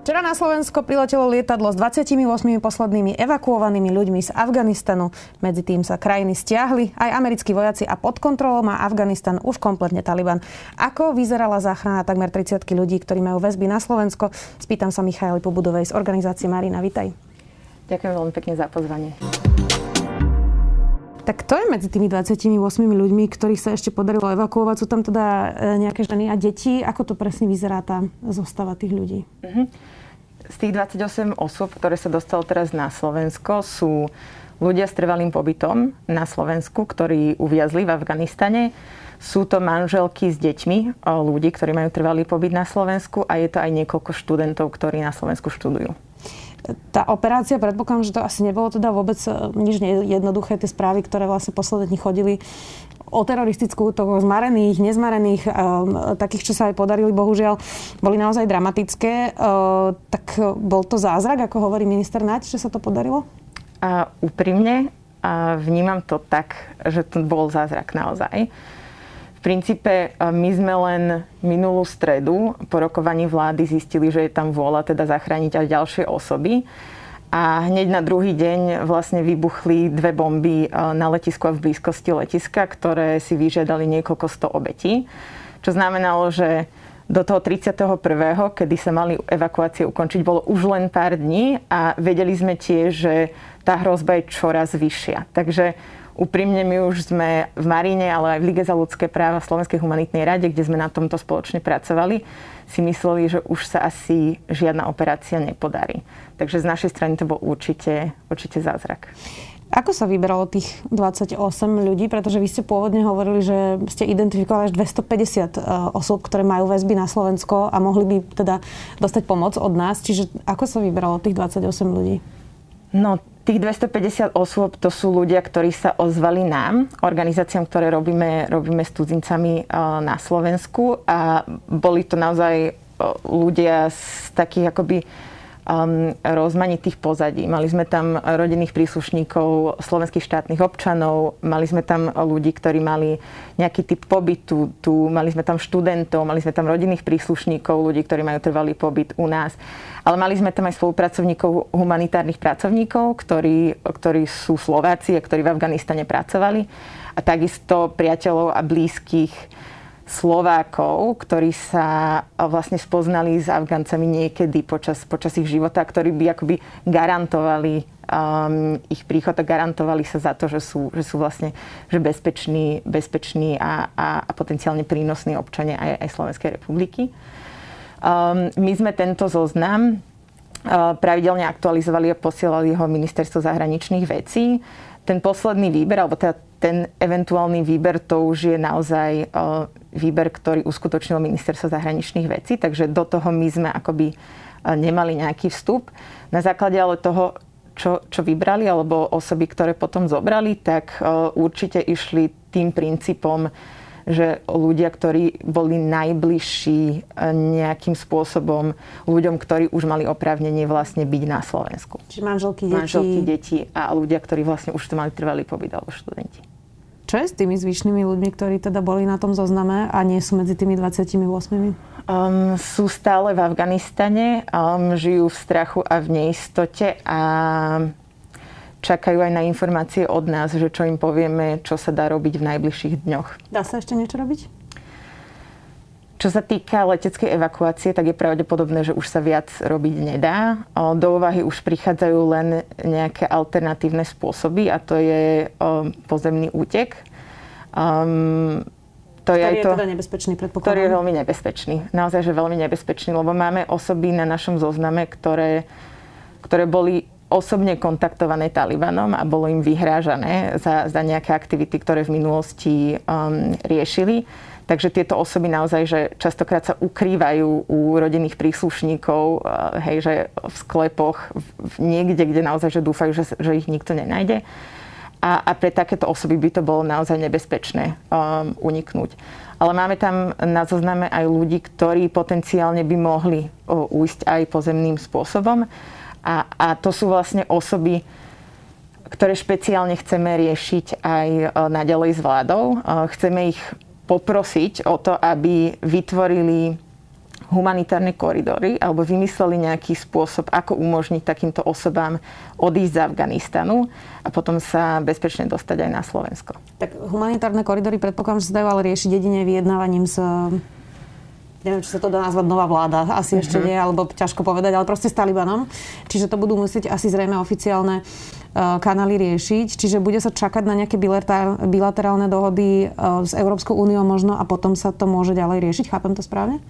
Včera na Slovensko priletelo lietadlo s 28 poslednými evakuovanými ľuďmi z Afganistanu. Medzi tým sa krajiny stiahli, aj americkí vojaci a pod kontrolou má Afganistan už kompletne Taliban. Ako vyzerala záchrana takmer 30 ľudí, ktorí majú väzby na Slovensko? Spýtam sa Michaeli Pobudovej z organizácie Marina. Vitaj. Ďakujem veľmi pekne za pozvanie. Tak to je medzi tými 28 ľuďmi, ktorých sa ešte podarilo evakuovať. Sú tam teda e, nejaké ženy a deti. Ako to presne vyzerá tá zostava tých ľudí? Uh-huh. Z tých 28 osôb, ktoré sa dostalo teraz na Slovensko, sú ľudia s trvalým pobytom na Slovensku, ktorí uviazli v Afganistane. Sú to manželky s deťmi, ľudí, ktorí majú trvalý pobyt na Slovensku a je to aj niekoľko študentov, ktorí na Slovensku študujú tá operácia, predpokladám, že to asi nebolo teda vôbec e, nič jednoduché, tie správy, ktoré vlastne posledne dni chodili o teroristickú útokoch zmarených, nezmarených, e, takých, čo sa aj podarili, bohužiaľ, boli naozaj dramatické. E, tak bol to zázrak, ako hovorí minister Naď, že sa to podarilo? A úprimne a vnímam to tak, že to bol zázrak naozaj. V princípe e, my sme len minulú stredu po rokovaní vlády zistili, že je tam vôľa teda zachrániť aj ďalšie osoby. A hneď na druhý deň vlastne vybuchli dve bomby e, na letisku a v blízkosti letiska, ktoré si vyžiadali niekoľko sto obetí. Čo znamenalo, že do toho 31., kedy sa mali evakuácie ukončiť, bolo už len pár dní a vedeli sme tiež, že tá hrozba je čoraz vyššia. Takže Úprimne my už sme v Maríne, ale aj v Lige za ľudské práva v Slovenskej humanitnej rade, kde sme na tomto spoločne pracovali, si mysleli, že už sa asi žiadna operácia nepodarí. Takže z našej strany to bol určite, určite zázrak. Ako sa vyberalo tých 28 ľudí? Pretože vy ste pôvodne hovorili, že ste identifikovali až 250 e, osôb, ktoré majú väzby na Slovensko a mohli by teda dostať pomoc od nás. Čiže ako sa vyberalo tých 28 ľudí? No, Tých 250 osôb to sú ľudia, ktorí sa ozvali nám, organizáciám, ktoré robíme, robíme s cudzincami eh, na Slovensku. A boli to naozaj eh, ľudia z takých akoby um, rozmanitých pozadí. Mali sme tam rodinných príslušníkov slovenských štátnych občanov, mali sme tam ľudí, ktorí mali nejaký typ pobytu, tu, mali sme tam študentov, mali sme tam rodinných príslušníkov, ľudí, ktorí majú trvalý pobyt u nás. Ale mali sme tam aj spolupracovníkov, humanitárnych pracovníkov, ktorí, ktorí sú Slováci a ktorí v Afganistane pracovali. A takisto priateľov a blízkych Slovákov, ktorí sa vlastne spoznali s Afgancami niekedy počas, počas ich života, ktorí by akoby garantovali um, ich príchod a garantovali sa za to, že sú, že sú vlastne že bezpeční, bezpeční a, a, a potenciálne prínosní občania aj, aj Slovenskej republiky. Um, my sme tento zoznam uh, pravidelne aktualizovali a posielali ho ministerstvo zahraničných vecí. Ten posledný výber, alebo teda ten eventuálny výber, to už je naozaj uh, výber, ktorý uskutočnilo ministerstvo zahraničných vecí, takže do toho my sme akoby e, nemali nejaký vstup. Na základe ale toho, čo, čo vybrali, alebo osoby, ktoré potom zobrali, tak e, určite išli tým princípom, že ľudia, ktorí boli najbližší e, nejakým spôsobom ľuďom, ktorí už mali oprávnenie vlastne byť na Slovensku. Čiže manželky, deti. Manželky, deti a ľudia, ktorí vlastne už to mali trvalý pobyt alebo študenti. Čo je s tými zvyšnými ľuďmi, ktorí teda boli na tom zozname a nie sú medzi tými 28? Um, sú stále v Afganistane, um, žijú v strachu a v neistote a čakajú aj na informácie od nás, že čo im povieme, čo sa dá robiť v najbližších dňoch. Dá sa ešte niečo robiť? Čo sa týka leteckej evakuácie, tak je pravdepodobné, že už sa viac robiť nedá. Do úvahy už prichádzajú len nejaké alternatívne spôsoby a to je pozemný útek. Um, to ktorý je, aj to, je teda nebezpečný, predpokladám. Ktorý je veľmi nebezpečný. Naozaj, že veľmi nebezpečný, lebo máme osoby na našom zozname, ktoré, ktoré boli osobne kontaktované Talibanom a bolo im vyhrážané za, za nejaké aktivity, ktoré v minulosti um, riešili. Takže tieto osoby naozaj, že častokrát sa ukrývajú u rodinných príslušníkov, uh, hej, že v sklepoch, v, niekde, kde naozaj, že dúfajú, že, že ich nikto nenajde a, a pre takéto osoby by to bolo naozaj nebezpečné um, uniknúť. Ale máme tam na zozname aj ľudí, ktorí potenciálne by mohli uh, ujsť aj pozemným spôsobom. A, a to sú vlastne osoby, ktoré špeciálne chceme riešiť aj e, naďalej s vládou. E, chceme ich poprosiť o to, aby vytvorili humanitárne koridory alebo vymysleli nejaký spôsob, ako umožniť takýmto osobám odísť z Afganistanu a potom sa bezpečne dostať aj na Slovensko. Tak humanitárne koridory predpokladám, že sa dajú ale riešiť jedine vyjednávaním s neviem, či sa to dá nazvať nová vláda, asi ešte mhm. nie, alebo ťažko povedať, ale proste s Talibanom. Čiže to budú musieť asi zrejme oficiálne uh, kanály riešiť. Čiže bude sa čakať na nejaké bilaterálne dohody uh, s Európskou úniou možno a potom sa to môže ďalej riešiť. Chápem to správne?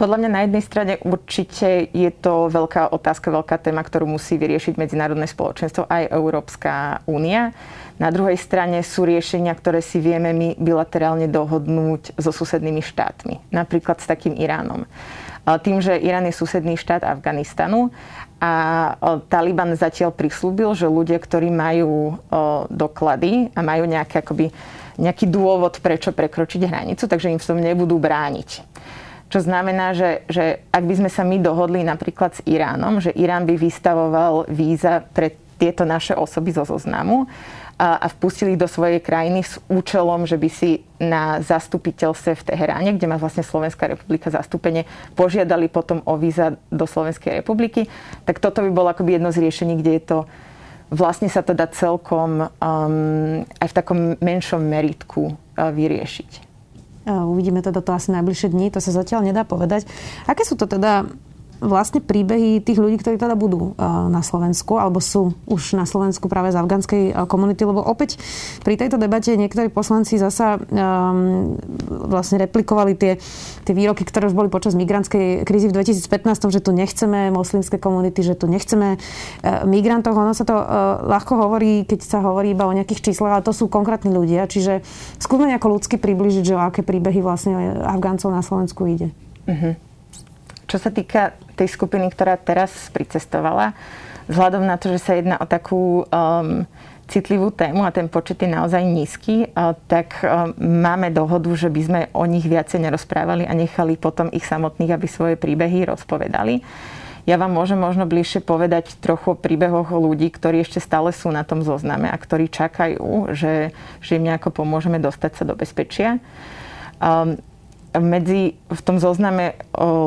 Podľa mňa na jednej strane určite je to veľká otázka, veľká téma, ktorú musí vyriešiť medzinárodné spoločenstvo aj Európska únia. Na druhej strane sú riešenia, ktoré si vieme my bilaterálne dohodnúť so susednými štátmi. Napríklad s takým Iránom. Tým, že Irán je susedný štát Afganistanu a Taliban zatiaľ prislúbil, že ľudia, ktorí majú doklady a majú nejaké, akoby, nejaký dôvod, prečo prekročiť hranicu, takže im v tom nebudú brániť. Čo znamená, že, že ak by sme sa my dohodli napríklad s Iránom, že Irán by vystavoval víza pre tieto naše osoby zo zoznamu, a, vpustili ich do svojej krajiny s účelom, že by si na zastupiteľstve v Teheráne, kde má vlastne Slovenská republika zastúpenie, požiadali potom o víza do Slovenskej republiky, tak toto by bolo akoby jedno z riešení, kde je to vlastne sa to dá celkom um, aj v takom menšom meritku uh, vyriešiť. Uvidíme teda to asi najbližšie dní, to sa zatiaľ nedá povedať. Aké sú to teda vlastne príbehy tých ľudí, ktorí teda budú e, na Slovensku alebo sú už na Slovensku práve z afgánskej e, komunity, lebo opäť pri tejto debate niektorí poslanci zasa um, vlastne replikovali tie, tie výroky, ktoré už boli počas migrantskej krízy v 2015, že tu nechceme moslimské komunity, že tu nechceme uh, migrantov. Ono sa to uh, ľahko hovorí, keď sa hovorí iba o nejakých číslach, ale to sú konkrétni ľudia. Čiže skúsme nejako ľudsky približiť, že o aké príbehy vlastne Afgáncov na Slovensku ide. Uh-huh. Čo sa týka tej skupiny, ktorá teraz pricestovala, vzhľadom na to, že sa jedná o takú um, citlivú tému a ten počet je naozaj nízky, uh, tak um, máme dohodu, že by sme o nich viacej nerozprávali a nechali potom ich samotných, aby svoje príbehy rozpovedali. Ja vám môžem možno bližšie povedať trochu o príbehoch ľudí, ktorí ešte stále sú na tom zozname a ktorí čakajú, že, že im nejako pomôžeme dostať sa do bezpečia. Um, medzi, v tom zozname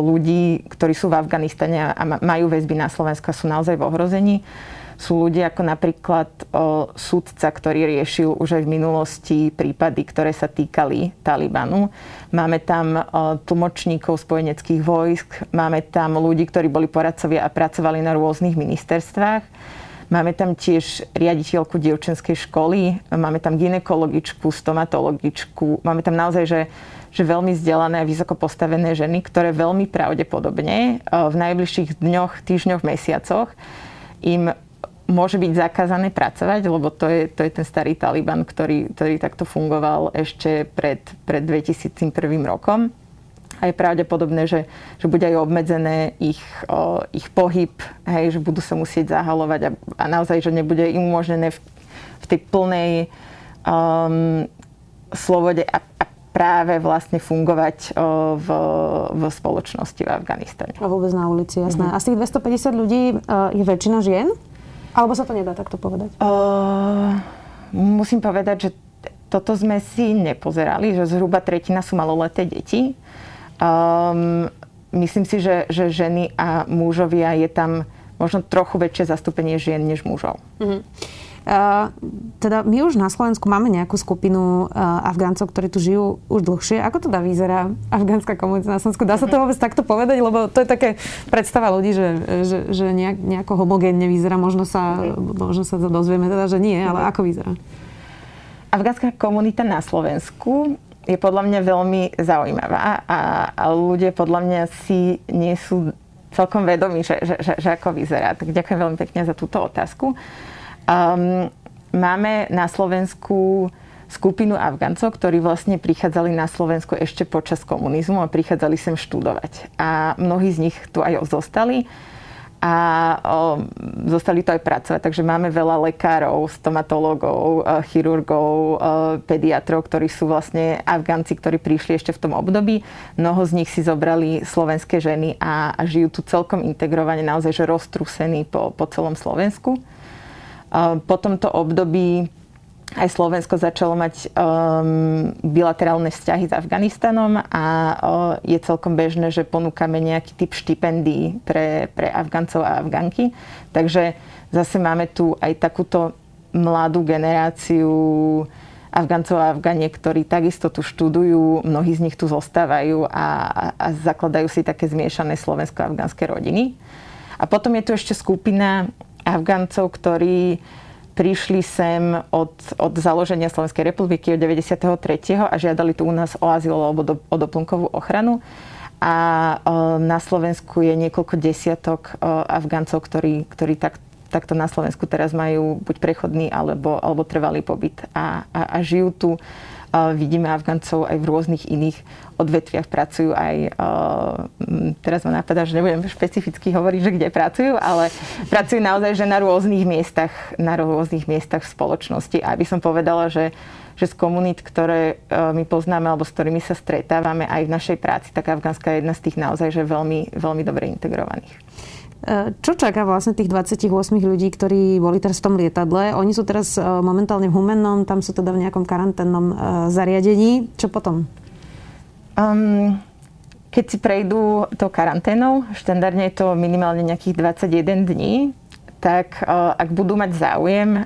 ľudí, ktorí sú v Afganistane a majú väzby na Slovensko sú naozaj v ohrození. Sú ľudia ako napríklad o, sudca, ktorý riešil už aj v minulosti prípady, ktoré sa týkali Talibanu. Máme tam o, tlmočníkov spojeneckých vojsk, máme tam ľudí, ktorí boli poradcovia a pracovali na rôznych ministerstvách. Máme tam tiež riaditeľku dievčenskej školy, máme tam ginekologičku, stomatologičku, máme tam naozaj, že že veľmi vzdelané a vysoko postavené ženy, ktoré veľmi pravdepodobne e, v najbližších dňoch, týždňoch, mesiacoch im môže byť zakázané pracovať, lebo to je, to je ten starý Taliban, ktorý, ktorý takto fungoval ešte pred, pred 2001 rokom. A je pravdepodobné, že, že bude aj obmedzené ich, o, ich pohyb, hej, že budú sa musieť zahalovať a, a naozaj, že nebude im umožnené v, v tej plnej um, slobode a, a práve vlastne fungovať v, v spoločnosti v Afganistane. A vôbec na ulici, jasné. Mm-hmm. A z tých 250 ľudí je väčšina žien? Alebo sa to nedá takto povedať? Uh, musím povedať, že toto sme si nepozerali, že zhruba tretina sú maloleté deti. Um, myslím si, že, že ženy a mužovia je tam možno trochu väčšie zastúpenie žien než mužov. Mm-hmm teda my už na Slovensku máme nejakú skupinu Afgáncov, ktorí tu žijú už dlhšie. Ako to dá vyzerá afgánska komunita na Slovensku? Dá sa to vôbec takto povedať? Lebo to je také predstava ľudí, že, že, že nejak, nejako homogénne vyzerá. Možno sa, možno sa to dozvieme teda, že nie, ale ako vyzerá? Afgánska komunita na Slovensku je podľa mňa veľmi zaujímavá a, a ľudia podľa mňa si nie sú celkom vedomí, že, že, že, že ako vyzerá. Tak ďakujem veľmi pekne za túto otázku. Um, máme na Slovensku skupinu Afgancov, ktorí vlastne prichádzali na Slovensko ešte počas komunizmu a prichádzali sem študovať. A mnohí z nich tu aj zostali. a o, zostali to aj pracovať. Takže máme veľa lekárov, stomatológov, e, chirurgov, e, pediatrov, ktorí sú vlastne Afgánci, ktorí prišli ešte v tom období. Mnoho z nich si zobrali slovenské ženy a, a žijú tu celkom integrovane, naozaj že roztrúsení po, po celom Slovensku. Po tomto období aj Slovensko začalo mať um, bilaterálne vzťahy s Afganistanom a uh, je celkom bežné, že ponúkame nejaký typ štipendií pre, pre Afgancov a Afganky. Takže zase máme tu aj takúto mladú generáciu Afgancov a Afganie, ktorí takisto tu študujú, mnohí z nich tu zostávajú a, a, a zakladajú si také zmiešané slovensko-afgánske rodiny. A potom je tu ešte skupina Afgancov, ktorí prišli sem od, od založenia Slovenskej republiky od 93. a žiadali tu u nás o azyl alebo do, o doplnkovú ochranu. A o, na Slovensku je niekoľko desiatok o, Afgáncov, ktorí, ktorí tak, takto na Slovensku teraz majú buď prechodný alebo, alebo trvalý pobyt a, a, a žijú tu Vidíme Afgancov aj v rôznych iných odvetviach pracujú aj, teraz ma napadá, že nebudem špecificky hovoriť, že kde pracujú, ale pracujú naozaj, že na rôznych miestach, na rôznych miestach v spoločnosti. A aby som povedala, že že z komunít, ktoré my poznáme alebo s ktorými sa stretávame aj v našej práci, tak Afgánska je jedna z tých naozaj že veľmi, veľmi dobre integrovaných. Čo čaká vlastne tých 28 ľudí, ktorí boli teraz v tom lietadle? Oni sú teraz e, momentálne v Humennom, tam sú teda v nejakom karanténnom e, zariadení. Čo potom? Um, keď si prejdú to karanténou, štandardne je to minimálne nejakých 21 dní, tak uh, ak budú mať záujem,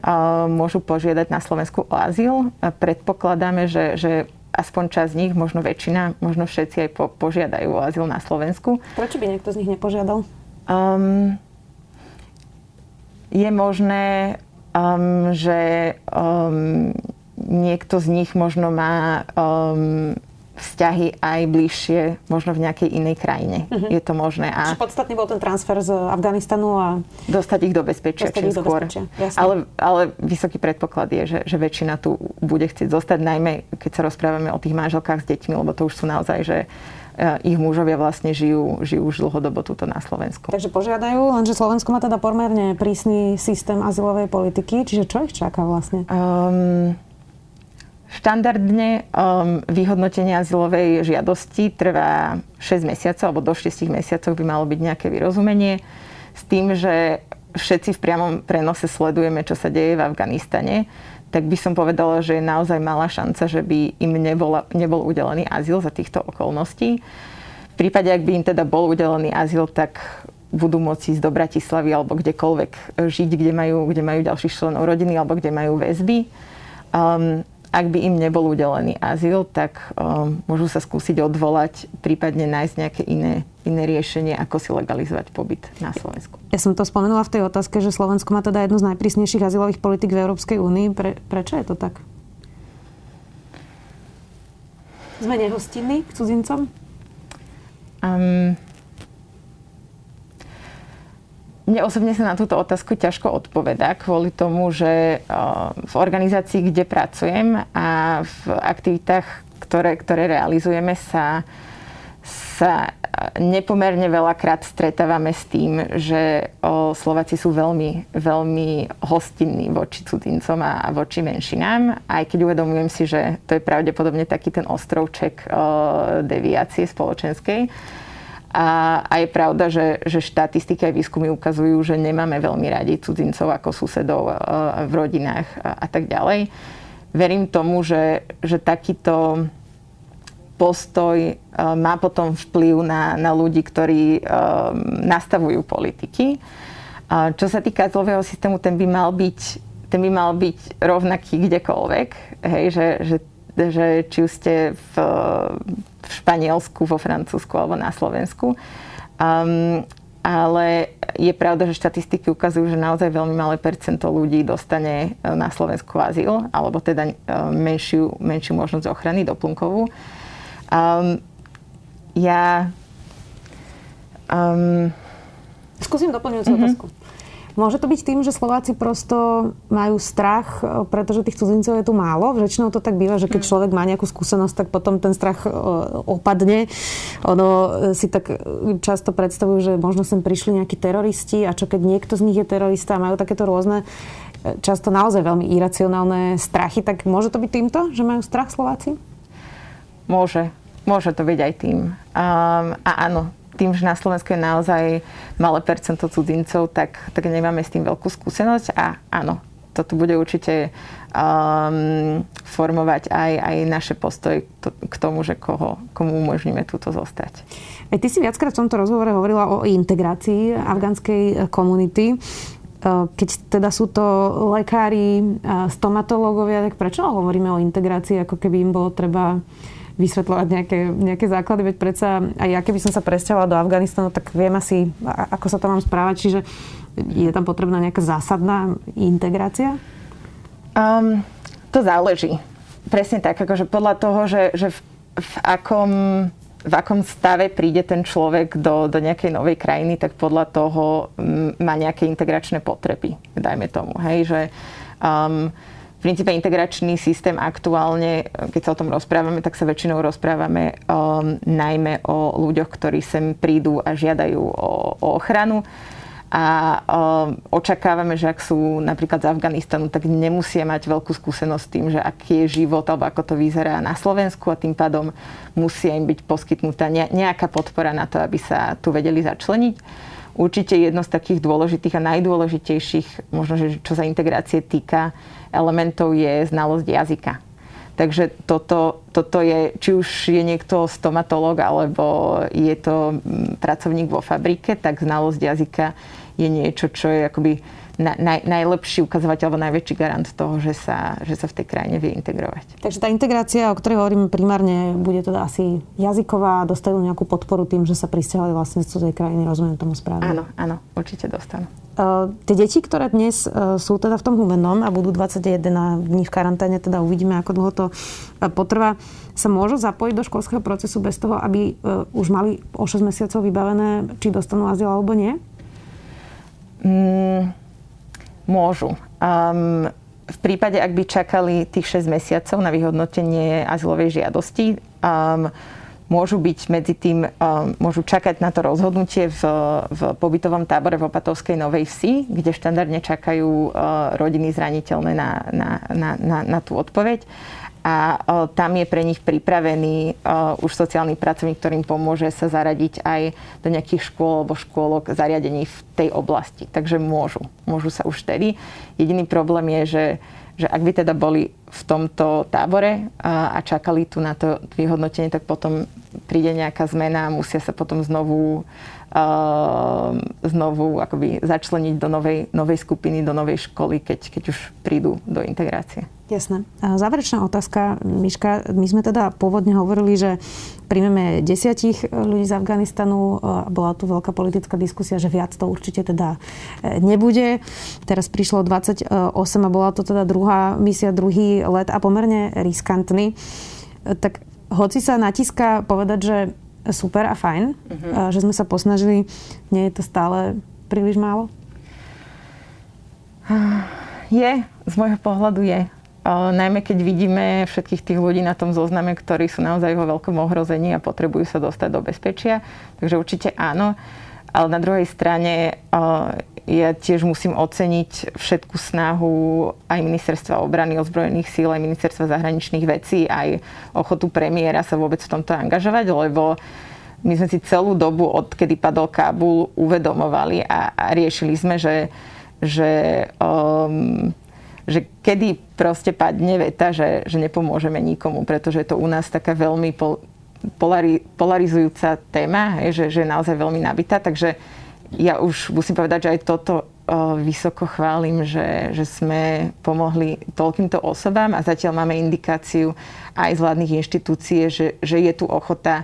môžu požiadať na Slovensku o azyl. Predpokladáme, že, že aspoň časť z nich, možno väčšina, možno všetci aj po, požiadajú o azyl na Slovensku. Prečo by niekto z nich nepožiadal? Um, je možné, um, že um, niekto z nich možno má um, vzťahy aj bližšie, možno v nejakej inej krajine. Uh-huh. Je to možné. A Čiže podstatný bol ten transfer z Afganistanu a... Dostať ich do bezpečia dostať ich skôr. Ale, ale vysoký predpoklad je, že, že väčšina tu bude chcieť zostať, najmä keď sa rozprávame o tých manželkách s deťmi, lebo to už sú naozaj, že ich mužovia vlastne žijú, žijú už dlhodobo tuto na Slovensku. Takže požiadajú, lenže Slovensko má teda pomerne prísny systém azylovej politiky, čiže čo ich čaká vlastne? Um, štandardne um, vyhodnotenie azylovej žiadosti trvá 6 mesiacov, alebo do 6 mesiacov by malo byť nejaké vyrozumenie s tým, že všetci v priamom prenose sledujeme, čo sa deje v Afganistane tak by som povedala, že je naozaj malá šanca, že by im nebola, nebol udelený azyl za týchto okolností. V prípade, ak by im teda bol udelený azyl, tak budú môcť ísť do Bratislavy alebo kdekoľvek žiť, kde majú, kde majú ďalších členov rodiny alebo kde majú väzby. Um, ak by im nebol udelený azyl, tak um, môžu sa skúsiť odvolať, prípadne nájsť nejaké iné, iné riešenie, ako si legalizovať pobyt na Slovensku. Ja som to spomenula v tej otázke, že Slovensko má teda jednu z najprísnejších azylových politik v Európskej únii. Pre, prečo je to tak? Sme nehostinní k cudzincom? Um, mne osobne sa na túto otázku ťažko odpoveda kvôli tomu, že v organizácii, kde pracujem a v aktivitách, ktoré, ktoré realizujeme, sa, sa nepomerne veľakrát stretávame s tým, že Slováci sú veľmi, veľmi hostinní voči cudzincom a voči menšinám, aj keď uvedomujem si, že to je pravdepodobne taký ten ostrovček deviácie spoločenskej a, a je pravda, že, že štatistiky a výskumy ukazujú, že nemáme veľmi radi cudzincov ako susedov v rodinách a, a tak ďalej. Verím tomu, že, že takýto postoj e, má potom vplyv na, na ľudí, ktorí um, nastavujú politiky. A čo sa týka azylového systému, ten by mal byť, ten by mal byť rovnaký kdekoľvek. Hej, že, že, že či už ste v, v Španielsku, vo Francúzsku alebo na Slovensku. Um, ale je pravda, že štatistiky ukazujú, že naozaj veľmi malé percento ľudí dostane e, na Slovensku azyl, alebo teda e, menšiu, menšiu možnosť ochrany doplnkovú. Um, ja... Um, Skúsim doplňujúcu mm-hmm. otázku. Môže to byť tým, že Slováci prosto majú strach, e, pretože tých cudzincov je tu málo. Väčšinou to tak býva, že keď mm. človek má nejakú skúsenosť, tak potom ten strach e, opadne. Ono si tak často predstavujú, že možno sem prišli nejakí teroristi a čo keď niekto z nich je terorista a majú takéto rôzne často naozaj veľmi iracionálne strachy, tak môže to byť týmto, že majú strach Slováci? Môže. Môže to byť aj tým. Um, a áno, tým, že na Slovensku je naozaj malé percento cudzincov, tak, tak nemáme s tým veľkú skúsenosť a áno, to tu bude určite um, formovať aj, aj naše postoj to, k tomu, že koho, komu umožníme túto zostať. Aj ty si viackrát v tomto rozhovore hovorila o integrácii afgánskej komunity. Uh, keď teda sú to lekári, stomatológovia, tak prečo hovoríme o integrácii, ako keby im bolo treba vysvetľovať nejaké, nejaké základy, veď predsa aj ja keby som sa presťahovala do Afganistanu, tak viem asi, ako sa tam mám správať, čiže je tam potrebná nejaká zásadná integrácia? Um, to záleží. Presne tak, akože podľa toho, že, že v, v akom v akom stave príde ten človek do, do nejakej novej krajiny, tak podľa toho má nejaké integračné potreby, dajme tomu. Hej, že um, v princípe integračný systém aktuálne, keď sa o tom rozprávame, tak sa väčšinou rozprávame um, najmä o ľuďoch, ktorí sem prídu a žiadajú o, o ochranu. A um, očakávame, že ak sú napríklad z Afganistanu, tak nemusia mať veľkú skúsenosť s tým, že aký je život alebo ako to vyzerá na Slovensku a tým pádom musia im byť poskytnutá nejaká podpora na to, aby sa tu vedeli začleniť. Určite jedno z takých dôležitých a najdôležitejších, možno, že čo sa integrácie týka, elementov je znalosť jazyka. Takže toto, toto je, či už je niekto stomatolog alebo je to mm, pracovník vo fabrike, tak znalosť jazyka je niečo, čo je akoby na, naj, najlepší ukazovateľ alebo najväčší garant toho, že sa, že sa v tej krajine vie integrovať. Takže tá integrácia, o ktorej hovoríme primárne, bude teda asi jazyková dostanú nejakú podporu tým, že sa pristahovali vlastne z tej krajiny, rozumiem tomu správne? Áno, áno, určite dostanú. Uh, tie deti, ktoré dnes uh, sú teda v tom humennom a budú 21 dní v karanténe, teda uvidíme, ako dlho to uh, potrvá, sa môžu zapojiť do školského procesu bez toho, aby uh, už mali o 6 mesiacov vybavené, či dostanú azyl alebo nie? Mm, Môžu. Um, v prípade, ak by čakali tých 6 mesiacov na vyhodnotenie azylovej žiadosti, um, môžu byť medzi tým, um, môžu čakať na to rozhodnutie v, v pobytovom tábore v Opatovskej Novej Vsi, kde štandardne čakajú uh, rodiny zraniteľné na, na, na, na, na tú odpoveď a tam je pre nich pripravený už sociálny pracovník, ktorým pomôže sa zaradiť aj do nejakých škôl alebo škôlok zariadení v tej oblasti. Takže môžu. Môžu sa už vtedy. Jediný problém je, že, že ak by teda boli v tomto tábore a, a čakali tu na to vyhodnotenie, tak potom príde nejaká zmena a musia sa potom znovu znovu akoby začleniť do novej, novej skupiny, do novej školy, keď, keď už prídu do integrácie. Jasné. Záverečná otázka, Miška. My sme teda pôvodne hovorili, že príjmeme desiatich ľudí z Afganistanu. Bola tu veľká politická diskusia, že viac to určite teda e, nebude. Teraz prišlo 28 a bola to teda druhá misia, druhý let a pomerne riskantný. E, tak hoci sa natíska povedať, že super a fajn, uh-huh. že sme sa posnažili. Nie je to stále príliš málo? Je, z môjho pohľadu je. Najmä keď vidíme všetkých tých ľudí na tom zozname, ktorí sú naozaj vo veľkom ohrození a potrebujú sa dostať do bezpečia. Takže určite áno. Ale na druhej strane ja tiež musím oceniť všetku snahu aj ministerstva obrany, ozbrojených síl, aj ministerstva zahraničných vecí, aj ochotu premiéra sa vôbec v tomto angažovať, lebo my sme si celú dobu, odkedy padol Kábul, uvedomovali a, a riešili sme, že, že, um, že kedy proste padne veta, že, že nepomôžeme nikomu, pretože je to u nás taká veľmi pol, polari, polarizujúca téma, že, že je naozaj veľmi nabitá, takže ja už musím povedať, že aj toto vysoko chválim, že, že sme pomohli toľkýmto osobám a zatiaľ máme indikáciu aj z vládnych inštitúcie, že, že je tu ochota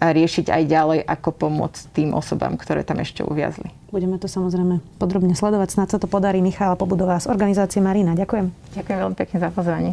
riešiť aj ďalej, ako pomôcť tým osobám, ktoré tam ešte uviazli. Budeme to samozrejme podrobne sledovať. Snad sa to podarí. Michála Pobudová z organizácie Marina. Ďakujem. Ďakujem veľmi pekne za pozvanie.